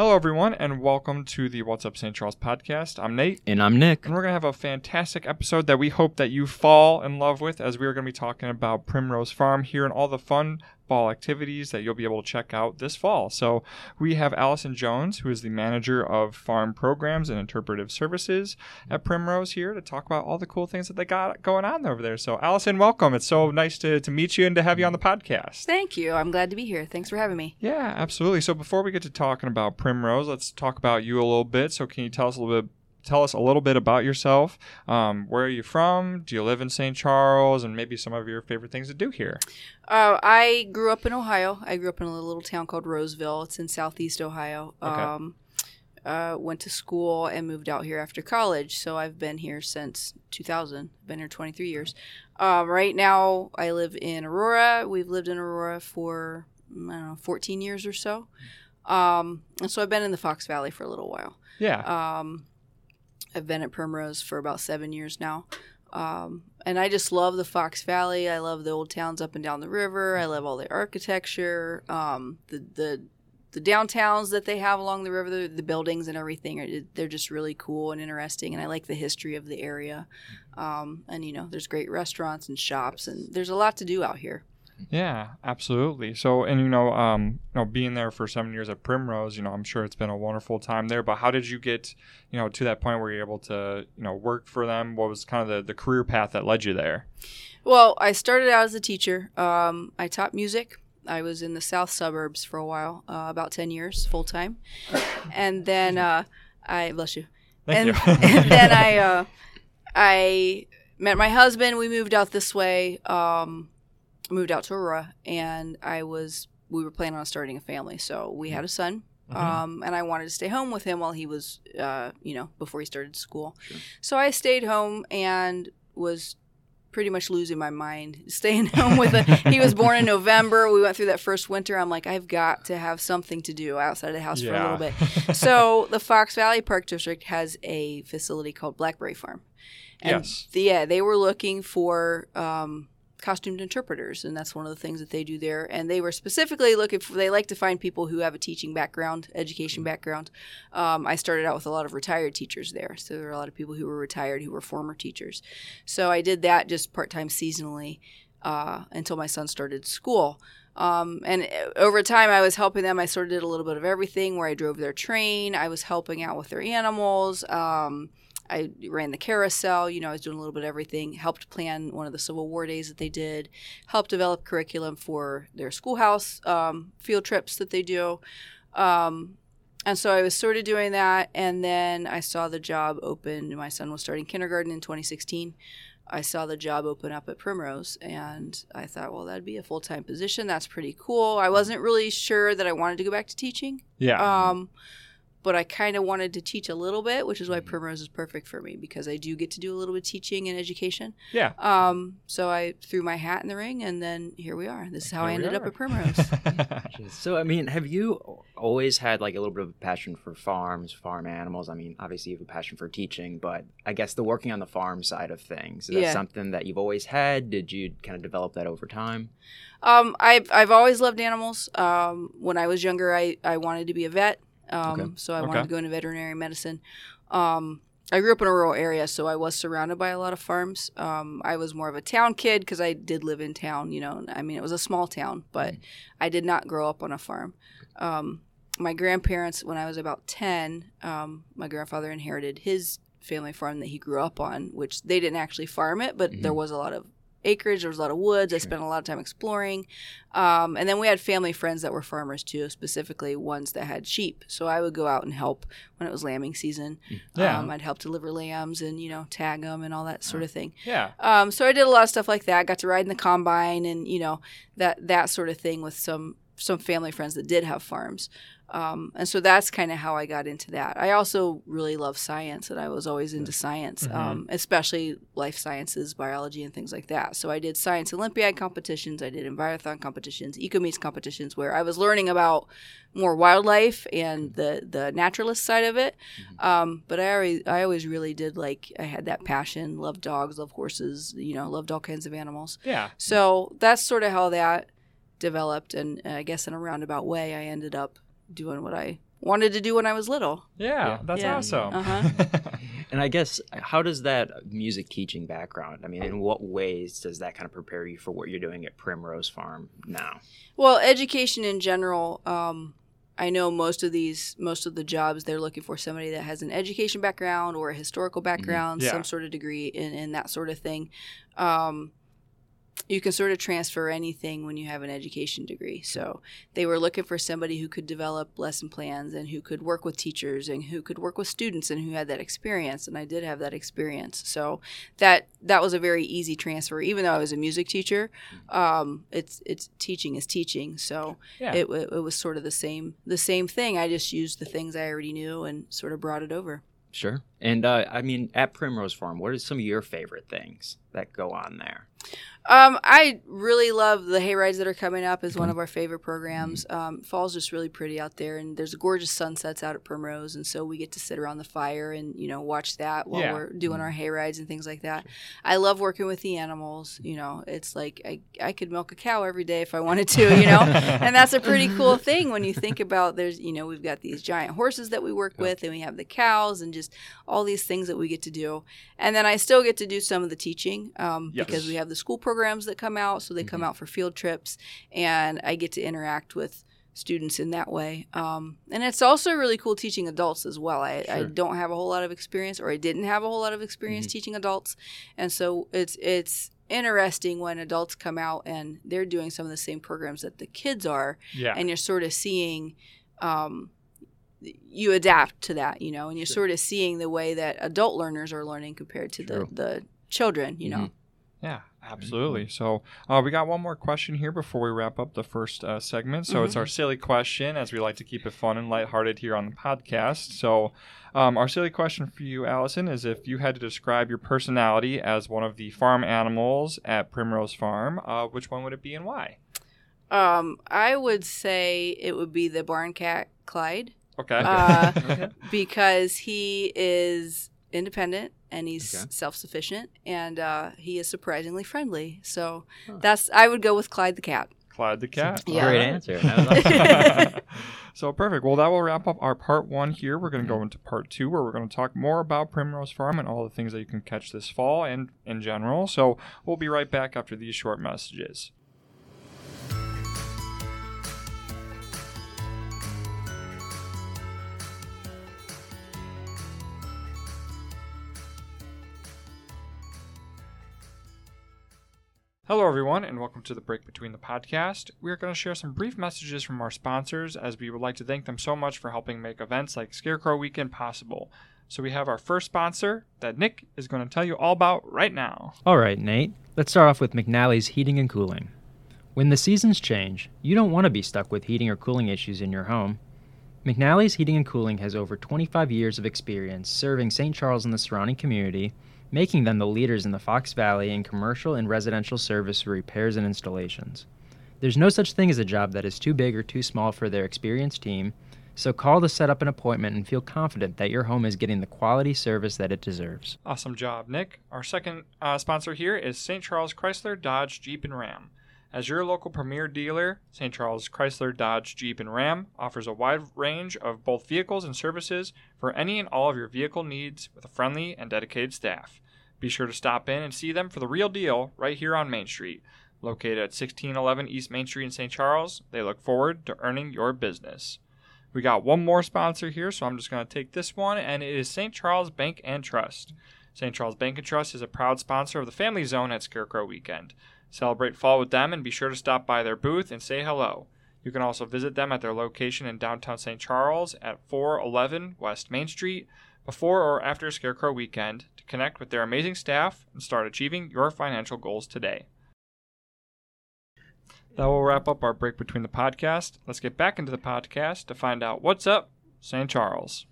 Hello, everyone, and welcome to the What's Up St. Charles podcast. I'm Nate, And I'm Nick. and we're going to have a fantastic episode that we hope that you fall in love with as we are going to be talking about Primrose Farm here and all the fun fall activities that you'll be able to check out this fall. So we have Allison Jones, who is the manager of farm programs and interpretive services at Primrose here to talk about all the cool things that they got going on over there. So Allison, welcome. It's so nice to, to meet you and to have you on the podcast. Thank you. I'm glad to be here. Thanks for having me. Yeah, absolutely. So before we get to talking about Primrose, let's talk about you a little bit. So can you tell us a little bit tell us a little bit about yourself? Um, where are you from? Do you live in St. Charles? And maybe some of your favorite things to do here. Uh, I grew up in Ohio. I grew up in a little town called Roseville. It's in southeast Ohio. Okay. Um, uh, went to school and moved out here after college. So I've been here since 2000. Been here 23 years. Um, right now, I live in Aurora. We've lived in Aurora for I don't know 14 years or so. Um, and so I've been in the Fox Valley for a little while. Yeah. Um, I've been at Primrose for about seven years now. Um, and I just love the Fox Valley. I love the old towns up and down the river. I love all the architecture, um, the, the the downtowns that they have along the river, the, the buildings and everything. Are, they're just really cool and interesting. And I like the history of the area. Um, and you know, there's great restaurants and shops, and there's a lot to do out here. Yeah, absolutely. So, and you know, um, you know, being there for seven years at Primrose, you know, I'm sure it's been a wonderful time there. But how did you get, you know, to that point where you're able to, you know, work for them? What was kind of the, the career path that led you there? Well, I started out as a teacher. Um, I taught music. I was in the south suburbs for a while, uh, about 10 years full time. And then uh, I, bless you. Thank and, you. and then I, uh, I met my husband. We moved out this way, um, moved out to Aurora, and I was, we were planning on starting a family. So we had a son. Mhm. Um, and I wanted to stay home with him while he was, uh, you know, before he started school. So I stayed home and was pretty much losing my mind staying home with a he was born in november we went through that first winter i'm like i've got to have something to do outside of the house for a little bit so the fox valley park district has a facility called blackberry farm and Yes. the- yeah they were looking for um, costumed interpreters and that's one of the things that they do there. And they were specifically looking for they like to find people who have a teaching background education background. Um, i started out with a lot of retired teachers there. So there were a lot of people who were retired who were former teachers. So i did that just part-time seasonally uh, until my son started school. Um, and uh, over time i was helping them. I sort of did a little bit of everything where i drove their train. I was helping out with their animals. Um, I ran the carousel, you know, I was doing a little bit of everything, helped plan one of the Civil War days that they did, helped develop curriculum for their schoolhouse um, field trips that they do. Um, and so I was sort of doing that. And then I saw the job open. My son was starting kindergarten in 2016. I saw the job open up at Primrose, and I thought, well, that'd be a full time position. That's pretty cool. I wasn't really sure that I wanted to go back to teaching. yeah. Um, but I kind of wanted to teach a little bit, which is why Primrose is perfect for me because I do get to do a little bit of teaching and education. yeah. Um, so I threw my hat in the ring, and then here we are. This is how I Here we ended up at Primrose. So, I mean, have you always had like a little bit of a passion for farms, farm animals? I mean, obviously you have a passion for teaching, but I guess the working on the farm side of things, is that Yeah. something that you've always had? Did you kind of develop that over time? um, I've I've always loved animals. Um, when I was younger, I I wanted to be a vet. Um, Okay. so I Okay. wanted to go into veterinary medicine. Um, I grew up in a rural area, so I was surrounded by a lot of farms. Um, I was more of a town kid because I did live in town. You know, I mean, it was a small town, but I did not grow up on a farm. Um, my grandparents, when I was about ten, um, my grandfather inherited his family farm that he grew up on, which they didn't actually farm it, but there Mhm. was a lot of acreage. There was a lot of woods. I spent a lot of time exploring. Um, and then we had family friends that were farmers too, specifically ones that had sheep. So I would go out and help when it was lambing season. Yeah. Um, I'd help deliver lambs and, you know, tag them and all that sort of thing. yeah. Um, so I did a lot of stuff like that. Got to ride in the combine and, you know, that, that sort of thing with some, some family friends that did have farms. Um, and so that's kind of how I got into that. I also really love science, and I was always into science, Mhm. um, especially life sciences, biology, and things like that. So I did science Olympiad competitions, I did Envirothon competitions, EcoMeets competitions, where I was learning about more wildlife and the the naturalist side of it. Um, but I always I always really did like I had that passion, loved dogs, loved horses, you know, loved all kinds of animals. Yeah. So that's sort of how that developed, and uh, I guess in a roundabout way, I ended up doing what I wanted to do when I was little. Yeah, Yeah. that's Yeah. awesome. Uh-huh. And I guess how does that music teaching background? I mean, in what ways does that kind of prepare you for what you're doing at Primrose Farm now? Well, education in general, um, I know most of these, most of the jobs, they're looking for somebody that has an education background or a historical background, Yeah. some sort of degree in, in that sort of thing. Um, you can sort of transfer anything when you have an education degree. So they were looking for somebody who could develop lesson plans and who could work with teachers and who could work with students and who had that experience. And I did have that experience. So that that was a very easy transfer. Even though I was a music teacher, um, it's it's teaching is teaching. So yeah. it, wa- it was sort of the same the same thing. I just used the things I already knew and sort of brought it over. Sure. And uh, I mean, at Primrose Farm, what are some of your favorite things that go on there? Um, I really love the hay rides that are coming up as one of our favorite programs. Um, fall's just really pretty out there, and there's gorgeous sunsets out at Primrose, and so we get to sit around the fire and you know watch that while Yeah. we're doing our hay rides and things like that. I love working with the animals. You know, it's like I I could milk a cow every day if I wanted to. You know, and that's a pretty cool thing when you think about there's you know we've got these giant horses that we work Yeah. with, and we have the cows, and just all these things that we get to do. And then I still get to do some of the teaching um, Yes. because we have the school programs that come out. So they come out for field trips, and I get to interact with students in that way. Um, and it's also really cool teaching adults as well. I, I don't have a whole lot of experience, or I didn't have a whole lot of experience teaching adults, and so it's it's interesting when adults come out and they're doing some of the same programs that the kids are yeah. and you're sort of seeing um, you adapt to that you know and you're Sure. sort of seeing the way that adult learners are learning compared to True. the, the children you know Mhm. Yeah, absolutely. So uh, we got one more question here before we wrap up the first uh, segment. So it's our silly question, as we like to keep it fun and lighthearted here on the podcast. So um, our silly question for you, Allison, is if you had to describe your personality as one of the farm animals at Primrose Farm, uh, which one would it be and why? um, i would say it would be the barn cat clyde Okay. Uh, Okay. because he is independent and he's Okay. self-sufficient and uh, he is surprisingly friendly so Huh. that's i would go with clyde the cat Clyde the cat. Yeah. Great answer. That was awesome. so perfect. Well, that will wrap up our part one here. We're going to go into part two, where we're going to talk more about Primrose Farm and all the things that you can catch this fall and in general. So we'll be right back after these short messages. Hello, everyone, and welcome to the Break Between the Podcast. We are going to share some brief messages from our sponsors as we would like to thank them so much for helping make events like Scarecrow Weekend possible. So, we have our first sponsor that Nick is going to tell you all about right now. All right, Nate. Let's start off with McNally's Heating and Cooling. When the seasons change, you don't want to be stuck with heating or cooling issues in your home. McNally's Heating and Cooling has over 25 years of experience serving St. Charles and the surrounding community, making them the leaders in the Fox Valley in commercial and residential service repairs and installations. There's no such thing as a job that is too big or too small for their experienced team, so call to set up an appointment and feel confident that your home is getting the quality service that it deserves. Awesome job, Nick. Our second uh, sponsor here is St. Charles Chrysler Dodge Jeep and Ram. As your local premier dealer, St. Charles Chrysler Dodge Jeep and Ram offers a wide range of both vehicles and services for any and all of your vehicle needs with a friendly and dedicated staff. Be sure to stop in and see them for the real deal right here on Main Street. Located at 1611 East Main Street in St. Charles, they look forward to earning your business. We got one more sponsor here, so I'm just going to take this one, and it is St. Charles Bank and Trust. St. Charles Bank and Trust is a proud sponsor of the Family Zone at Scarecrow Weekend. Celebrate fall with them and be sure to stop by their booth and say hello. You can also visit them at their location in downtown St. Charles at 411 West Main Street before or after Scarecrow Weekend to connect with their amazing staff and start achieving your financial goals today. That will wrap up our break between the podcast. Let's get back into the podcast to find out what's up, St. Charles.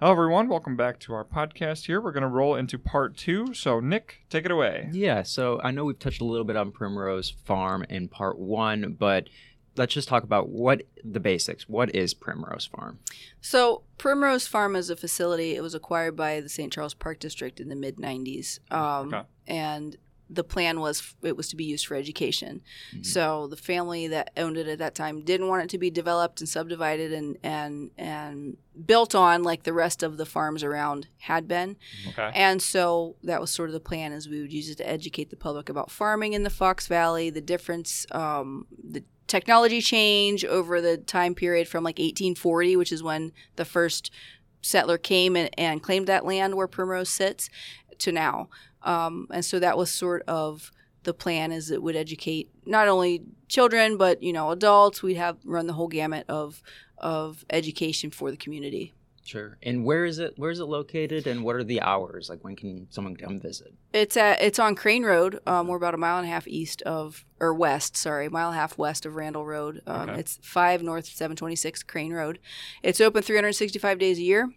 Hello, everyone. Welcome back to our podcast here. We're going to roll into part two. So, Nick, take it away. Yeah, so I know we've touched a little bit on Primrose Farm in part one, but let's just talk about what the basics. What is Primrose Farm? So Primrose Farm is a facility. It was acquired by the St. Charles Park District in the mid '90s, um, Okay. and the plan was it was to be used for education. Mhm. So the family that owned it at that time didn't want it to be developed and subdivided and and and built on like the rest of the farms around had been. Okay. And so that was sort of the plan is we would use it to educate the public about farming in the Fox Valley, the difference, um, the technology change over the time period from like 1840, which is when the first settler came and, and claimed that land where Primrose sits, to now. Um, and so that was sort of the plan is it would educate not only children but you know adults. We'd have run the whole gamut of of education for the community. Sure. And where is it? Where is it located? And what are the hours? Like when can someone come visit? It's at it's on Crane Road. Um, we're about a mile and a half east of or west, sorry, mile and a half west of Randall Road. Um, Okay. It's five north, seven twenty six Crane Road. It's open three hundred sixty five days a year.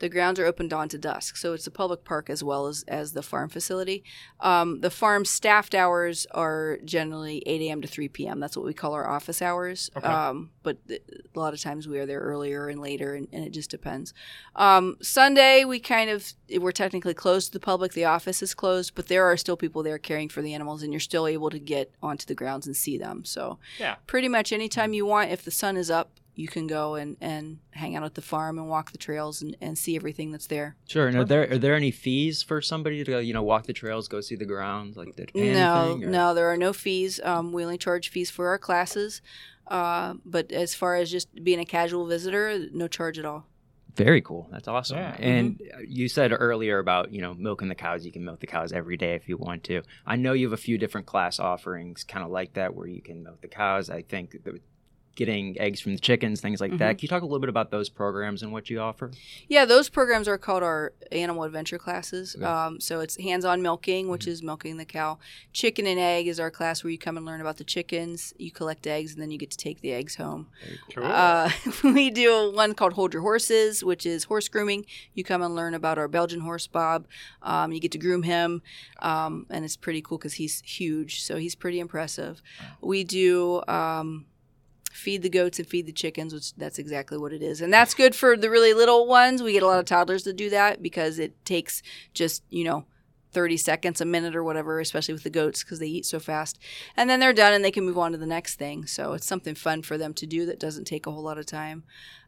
The grounds are open dawn to dusk, so it's a public park as well as as the farm facility. Um, the farm staffed hours are generally eight a.m. to three p.m. That's what we call our office hours. Okay. Um, but th- a lot of times we are there earlier and later, and, and it just depends. Um, Sunday, we kind of we're technically closed to the public. The office is closed, but there are still people there caring for the animals, and you're still able to get onto the grounds and see them. So, Yeah. pretty much anytime you want, if the sun is up, you can go and, and hang out at the farm and walk the trails and, and see everything that's there. Sure. And are there are there any fees for somebody to go, you know walk the trails, go see the grounds, like did No, or- no, there are no fees. Um, we only charge fees for our classes. Uh, but as far as just being a casual visitor, no charge at all. Very cool. That's awesome. Yeah. And uh you said earlier about, you know, milking the cows. You can milk the cows every day if you want to. I know you have a few different class offerings kind of like that where you can milk the cows. I think that getting eggs from the chickens, things like that. Can you talk a little bit about those programs and what you offer? Yeah, those programs are called our animal adventure classes. Okay. Um, so it's hands-on milking, which is milking the cow. Chicken and egg is our class where you come and learn about the chickens. You collect eggs, and then you get to take the eggs home. Cool. Cool. Uh, we do one called Hold Your Horses, which is horse grooming. You come and learn about our Belgian horse, Bob. Um, you get to groom him, um, and it's pretty cool because he's huge, so he's pretty impressive. We do. Feed the goats and feed the chickens which that's exactly what it is. And that's good for the really little ones. We get a lot of toddlers to do that because it takes just you know 30 seconds a minute or whatever especially with the goats because they eat so fast and then they're done and they can move on to the next thing so it's something fun for them to do that doesn't take a whole lot of time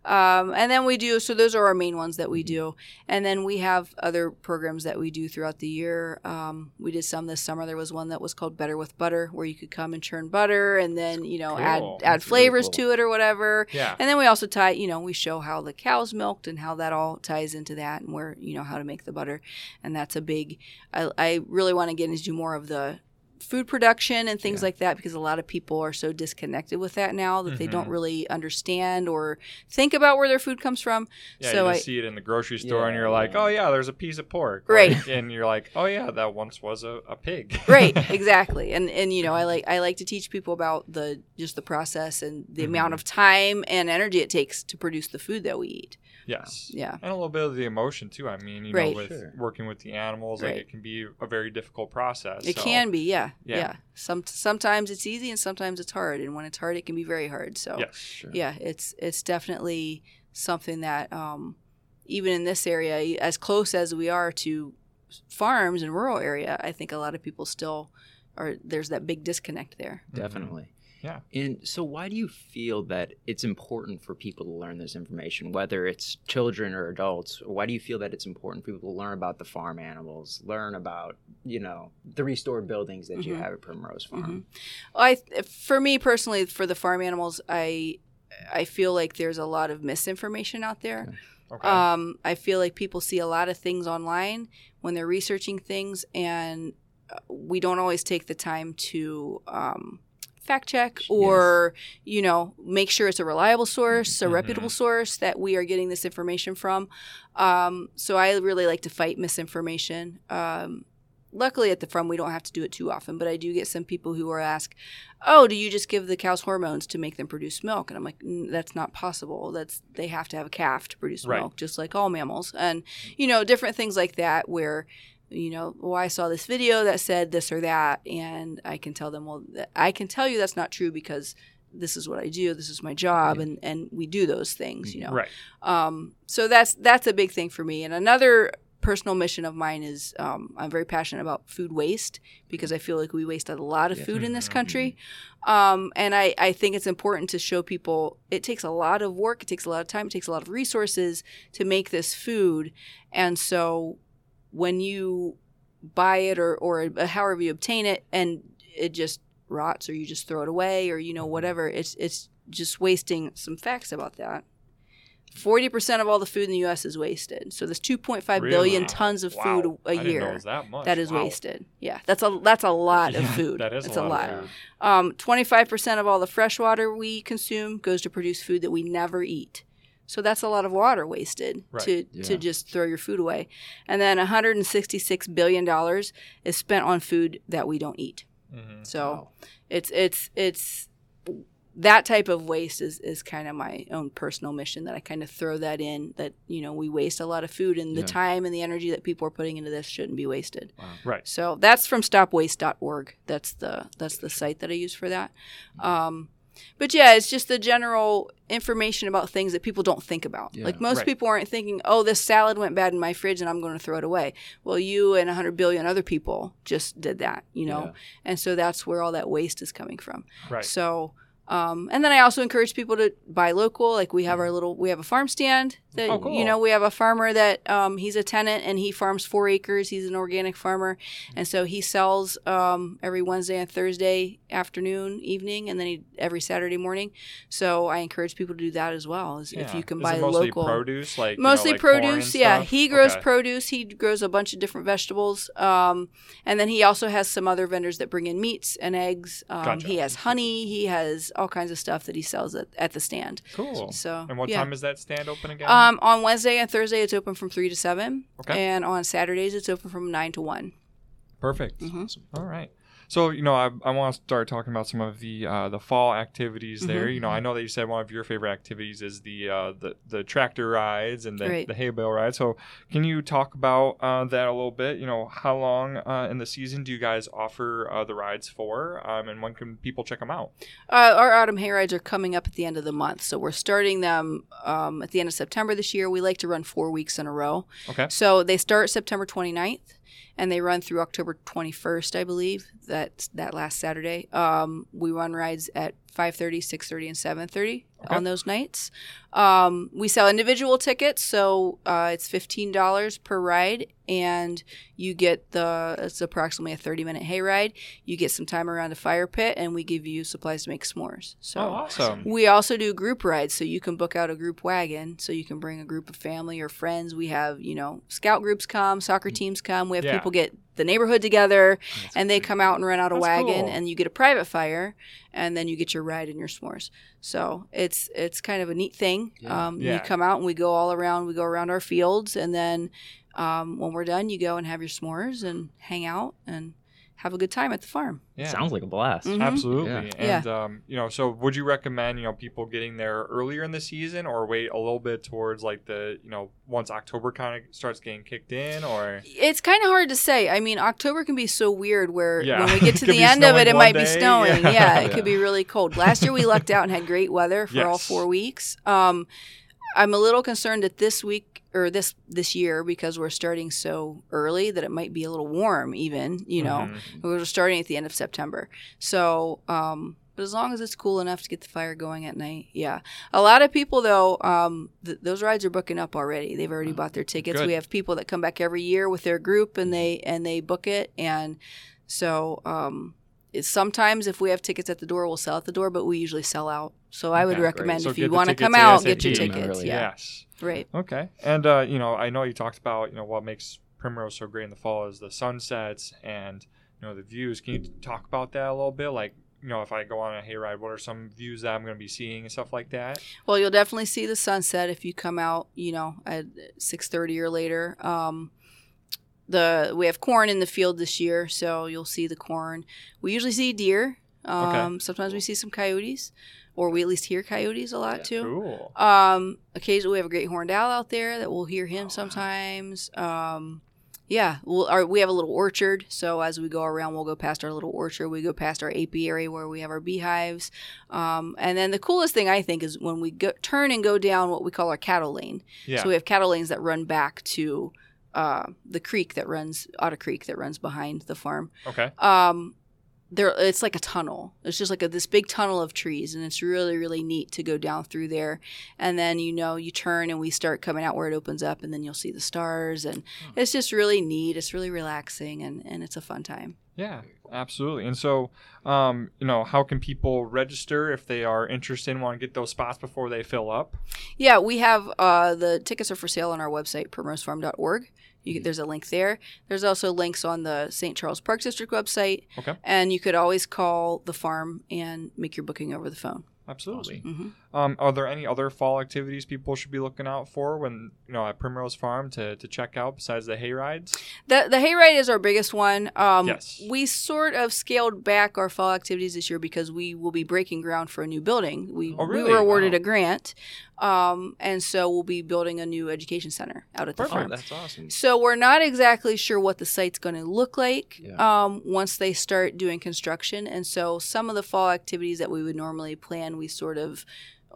um, and then we do so those are our main ones that we do and then we have other programs that we do throughout the year um, we did some this summer there was one that was called better with butter where you could come and churn butter and then you know add Cool. add That's really flavors cool. to it or whatever yeah. and then we also tie, you know, we show how the cow's milked and how that all ties into that and where, you know, how to make the butter. And that's a big, I, I really want to get into more of the food production and things Yeah. like that because a lot of people are so disconnected with that now that they don't Mhm. really understand or think about where their food comes from. Yeah, so you I, see it in the grocery store, and you're like, yeah. "Oh yeah, there's a piece of pork." Right. Like, and you're like, "Oh yeah, that once was a, a pig." right exactly and and you know i like i like to teach people about the just the process and the amount Mhm. of time and energy it takes to produce the food that we eat yes. yeah And a little bit of the emotion too. I mean, you Right. know, with Sure. working with the animals, like it can be a very difficult process. It so- can be, yeah, Yeah. yeah. Some sometimes it's easy and sometimes it's hard, and when it's hard, it can be very hard. So Yes. Sure. yeah, it's it's definitely something that um, even in this area, as close as we are to farms and rural area, I think a lot of people still are. There's that big disconnect there. Definitely. Yeah. And so, why do you feel that it's important for people to learn this information, whether it's children or adults? Why do you feel that it's important for people to learn about the farm animals, learn about, you know, the restored buildings that you Mhm. have at Primrose Farm? I, for me personally, for the farm animals, I, I feel like there's a lot of misinformation out there. Okay. Um, I feel like people see a lot of things online when they're researching things, and uh, we don't always take the time to um, fact check Yes. or, you know, make sure it's a reliable source, a Mhm. reputable source that we are getting this information from. Um, so I really like to fight misinformation. Um, luckily, at the farm, we don't have to do it too often, but I do get some people who are asked, "Oh, do you just give the cows hormones to make them produce milk?" And I'm like, "Mm, "That's not possible. That's they have to have a calf to produce Right. milk, just like all mammals." And you know, different things like that where you know, well, I saw this video that said this or that, and I can tell them, well, I can tell you that's not true because this is what I do, this is my job, and and we do those things, you know. Right. Um, so that's that's a big thing for me. And another personal mission of mine is um, I'm very passionate about food waste because I feel like we waste a lot of Yeah. food in this Mhm. country. Um, and I, I think it's important to show people it takes a lot of work, it takes a lot of time, it takes a lot of resources to make this food. And so when you buy it or, or however you obtain it and it just rots or you just throw it away or you know whatever it's it's just wasting some facts about that 40% of all the food in the US is wasted so there's 2.5 billion Really? tons of Wow. food a, it year that that is Wow. wasted yeah that's a that's a lot of food That is that's a lot. lot Of um, 25% of all the fresh water we consume goes to produce food that we never eat. So that's a lot of water wasted Right. to, to just throw your food away. And then $166 billion is spent on food that we don't eat. Mhm. So it's, it's, it's, that type of waste is, is kind of my own personal mission that I kind of throw that in that, you know, we waste a lot of food and the Yeah. time and the energy that people are putting into this shouldn't be wasted. Right. So that's from stopwaste.org. That's the that's the site that I use for that. Um, but yeah, it's just the general information about things that people don't think about. Yeah. like most Right. people aren't thinking, "Oh, this salad went bad in my fridge and I'm going to throw it away." Well, you and 100 billion other people just did that, you know. Yeah. And so that's where all that waste is coming from. Right. So um, and then I also encourage people to buy local. Like we have our little, we have a farm stand Oh, cool. you know we have a farmer that um, he's a tenant and he farms four acres. He's an organic farmer, and so he sells um, every Wednesday and Thursday afternoon, evening, and then he, every Saturday morning. So I encourage people to do that as well. Is if you can Is buy it mostly local, produce, like you know, mostly like produce yeah stuff? he grows Okay. produce he grows a bunch of different vegetables um, and then he also has some other vendors that bring in meats and eggs um, Gotcha. he has honey he has all kinds of stuff that he sells at, at the stand Cool. so And what yeah. time is that stand open again? Um, on wednesday and thursday it's open from 3 to 7 Okay. and on saturdays it's open from 9 to 1 Perfect. Mhm. All right. So you know, I, I want to start talking about some of the uh, the fall activities Mm-hmm. there. You know, I know that you said one of your favorite activities is the uh, the the tractor rides and the, Right. the hay bale ride. So can you talk about uh, that a little bit? You know, how long uh, in the season do you guys offer uh, the rides for, um, and when can people check them out? Uh, our autumn hay rides are coming up at the end of the month, so we're starting them um, at the end of September this year. We like to run four weeks in a row. Okay. So they start September 29th and they run through October 21st, I believe. That that last Saturday. Um, we run rides at 5:30, 6:30, and 7:30 Okay. on those nights. Um, we sell individual tickets, so uh, it's fifteen dollars per ride, and you get the it's approximately a 30 minute hay ride. You get some time around a fire pit, and we give you supplies to make s'mores. So. oh, awesome. We also do group rides, so you can book out a group wagon, so you can bring a group of family or friends. We have, you know, scout groups come, soccer teams come. We have Mm. Yeah. people get the neighborhood together, and they come out and rent out a That's wagon, cool. and you get a private fire, and then you get your ride and your s'mores. So it's it's kind of a neat thing. Yeah. Um, Yeah. You come out and we go all around. We go around our fields, and then um, when we're done, you go and have your s'mores and hang out and have a good time at the farm. Yeah. Sounds like a blast. Mhm. Absolutely. Yeah. And um, you know, so would you recommend, you know, people getting there earlier in the season or wait a little bit towards like the, you know, once October kind of starts getting kicked in or It's kind of hard to say. I mean, October can be so weird where Yeah. when we get to the end of it, it one might be snowing. Yeah. Yeah, it Yeah. could be really cold. Last year we lucked out and had great weather for all four weeks. Um, I'm a little concerned that this week or this this year because we're starting so early that it might be a little warm even. You know, Mhm. we're starting at the end of September. So, um, but as long as it's cool enough to get the fire going at night, yeah. A lot of people though, um, th- those rides are booking up already. They've already bought their tickets. Good. We have people that come back every year with their group and they and they book it. And so, um, sometimes if we have tickets at the door, we'll sell at the door, but we usually sell out. So I would Okay, recommend So if you want to come out, get your tickets. early. Yeah, Yes. right. Okay. And uh, you know, I know you talked about, you know, what makes Primrose so great in the fall is the sunsets and you know the views. Can you talk about that a little bit? Like, you know, if I go on a hayride, what are some views that I'm going to be seeing and stuff like that? Well, you'll definitely see the sunset if you come out, you know, at six thirty or later. Um, the we have corn in the field this year, so you'll see the corn. We usually see deer. Um, Sometimes we see some coyotes, or we at least hear coyotes a lot Yeah. too. Cool. Um, occasionally we have a great horned owl out there that we'll hear him sometimes. Um, Yeah, we'll, our, we have a little orchard. So as we go around, we'll go past our little orchard. We go past our apiary where we have our beehives. Um, and then the coolest thing I think is when we go, turn and go down what we call our cattle lane. Yeah. So we have cattle lanes that run back to uh, the creek that runs, Otter Creek that runs behind the farm. okay. Um, there, it's like a tunnel. It's just like a, this big tunnel of trees, and it's really, really neat to go down through there. And then you know you turn, and we start coming out where it opens up, and then you'll see the stars, and it's just really neat. It's really relaxing, and and it's a fun time. Yeah, absolutely. And so, um, you know, how can people register if they are interested and want to get those spots before they fill up? Yeah, we have uh, the tickets are for sale on our website, primrosefarm.org. You there's a link there. There's also links on the St. Charles Park District website. Okay. And you could always call the farm and make your booking over the phone. Absolutely. hmm Um, are there any other fall activities people should be looking out for when you know at Primrose Farm to, to check out besides the hay rides? The the hay ride is our biggest one. Um, Yes. We sort of scaled back our fall activities this year because we will be breaking ground for a new building. We Oh, we were awarded Wow. a grant, um, and so we'll be building a new education center out at the Perfect. Oh, farm. that's awesome. So we're not exactly sure what the site's going to look like Yeah. um, once they start doing construction, and so some of the fall activities that we would normally plan, we sort of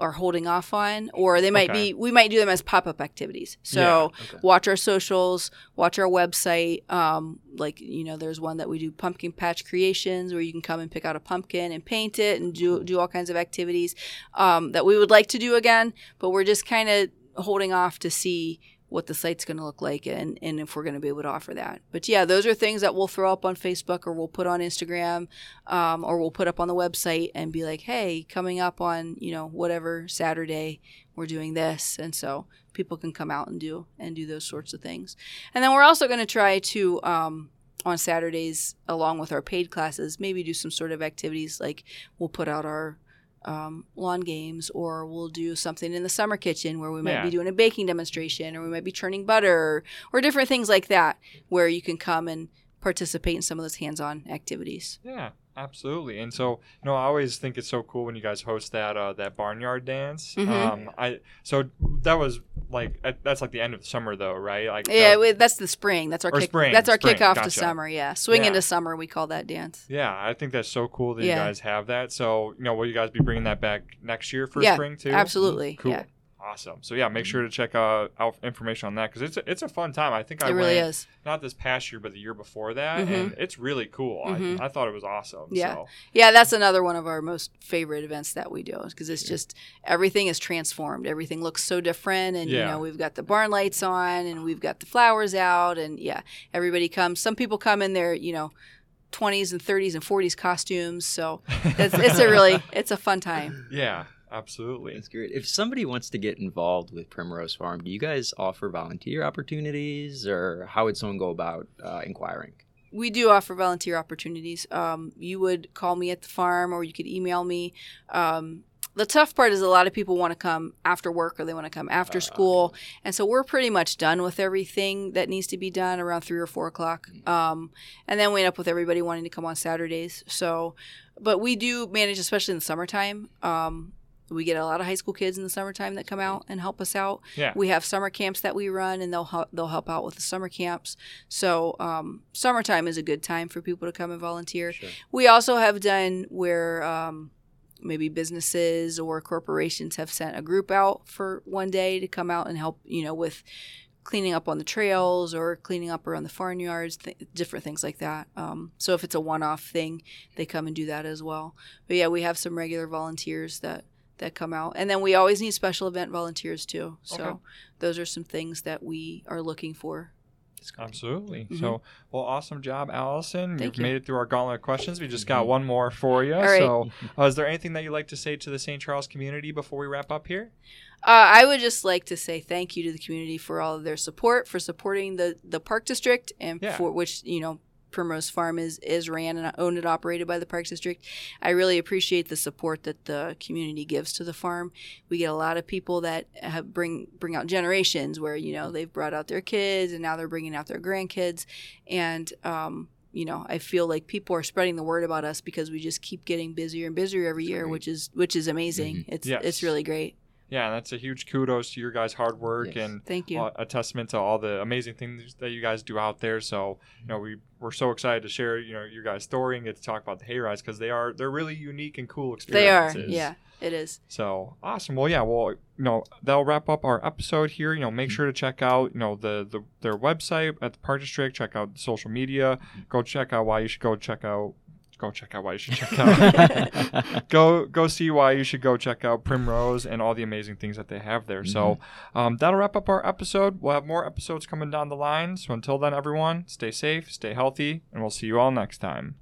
are holding off on, or they might Okay. be we might do them as pop up activities. So Yeah, okay. watch our socials, watch our website. Um, like you know, there's one that we do pumpkin patch creations where you can come and pick out a pumpkin and paint it and do do all kinds of activities um, that we would like to do again, but we're just kind of holding off to see what the site's going to look like and, and if we're going to be able to offer that. But yeah, those are things that we'll throw up on Facebook or we'll put on Instagram um, or we'll put up on the website and be like, hey, coming up on, you know, whatever Saturday, we're doing this. And so people can come out and do and do those sorts of things. And then we're also going to try to um, on Saturdays, along with our paid classes, maybe do some sort of activities like we'll put out our um, lawn games, or we'll do something in the summer kitchen where we might Yeah. be doing a baking demonstration, or we might be churning butter, or, or different things like that, where you can come and participate in some of those hands-on activities. Yeah, absolutely. And so, you know, I always think it's so cool when you guys host that uh, that barnyard dance. Mhm. Um, I so that was like at- that's like the end of the summer though, right? Like Yeah, we- that's the spring. That's our kick, spring, That's our spring, kickoff gotcha. to summer. Yeah, swing Yeah. into summer. We call that dance. yeah. I think that's so cool that Yeah. you guys have that. So, you know, will you guys be bringing that back next year for Yeah, spring too? Absolutely. Cool. Yeah, Awesome. So yeah, make sure to check uh, out information on that because it's a, it's a fun time. I think I it really went is. not this past year, but the year before that, Mhm. and it's really cool. Mhm. I, I thought it was awesome. Yeah. So. Yeah, that's another one of our most favorite events that we do because it's just everything is transformed. Everything looks so different, and you know we've got the barn lights on, and we've got the flowers out, and yeah, everybody comes. Some people come in their you know. 20s and 30s and 40s costumes so it's, it's a really it's a fun time Yeah, absolutely. That's great. If somebody wants to get involved with Primrose Farm, do you guys offer volunteer opportunities, or how would someone go about uh, inquiring? we do offer volunteer opportunities. Um, you would call me at the farm or you could email me. Um, the tough part is a lot of people want to come after work or they want to come after Uh, school. And so we're pretty much done with everything that needs to be done around three or four o'clock. Um, and then we end up with everybody wanting to come on Saturdays. So, but we do manage, especially in the summertime. We get a lot of high school kids in the summertime that come out and help us out. Yeah. We have summer camps that we run, and they'll help, they'll help out with the summer camps. So um, summertime is a good time for people to come and volunteer. Sure. We also have done where um, maybe businesses or corporations have sent a group out for one day to come out and help, you know, with cleaning up on the trails or cleaning up around the farmyards, th- different things like that. Um, so if it's a one-off thing, they come and do that as well. But yeah, we have some regular volunteers that that come out, and then we always need special event volunteers too. So Okay. those are some things that we are looking for. Absolutely. Mhm. So, well, awesome job, Allison. Thank You've you. made it through our gauntlet of questions. We just got one more for you. right. So, uh, is there anything that you'd like to say to the St. Charles community before we wrap up here? Uh, I would just like to say thank you to the community for all of their support, for supporting the, the park district, and Yeah. for which you know Primrose Farm is is ran and owned and operated by the Parks District. I really appreciate the support that the community gives to the farm. We get a lot of people that have bring bring out generations where you know they've brought out their kids and now they're bringing out their grandkids, and um, you know I feel like people are spreading the word about us because we just keep getting busier and busier every year, great. which is which is amazing. It's Yes. it's really great. Yeah, that's a huge kudos to your guys' hard work Yes. and Thank you. a, testament to all the amazing things that you guys do out there. So, you know, we we're so excited to share, you know, your guys' story and get to talk about the hay rides because they are they're really unique and cool experiences. they are. Yeah, it is. So awesome. Well, yeah. Well, you know, that'll wrap up our episode here. You know, make mm-hmm. sure to check out, you know, the, the their website at the Park District. Check out social media. Go check out why you should go check out. Go check out why you should check out. go go see why you should go check out Primrose and all the amazing things that they have there. So um, that'll wrap up our episode. We'll have more episodes coming down the line. So until then, everyone, stay safe, stay healthy, and we'll see you all next time.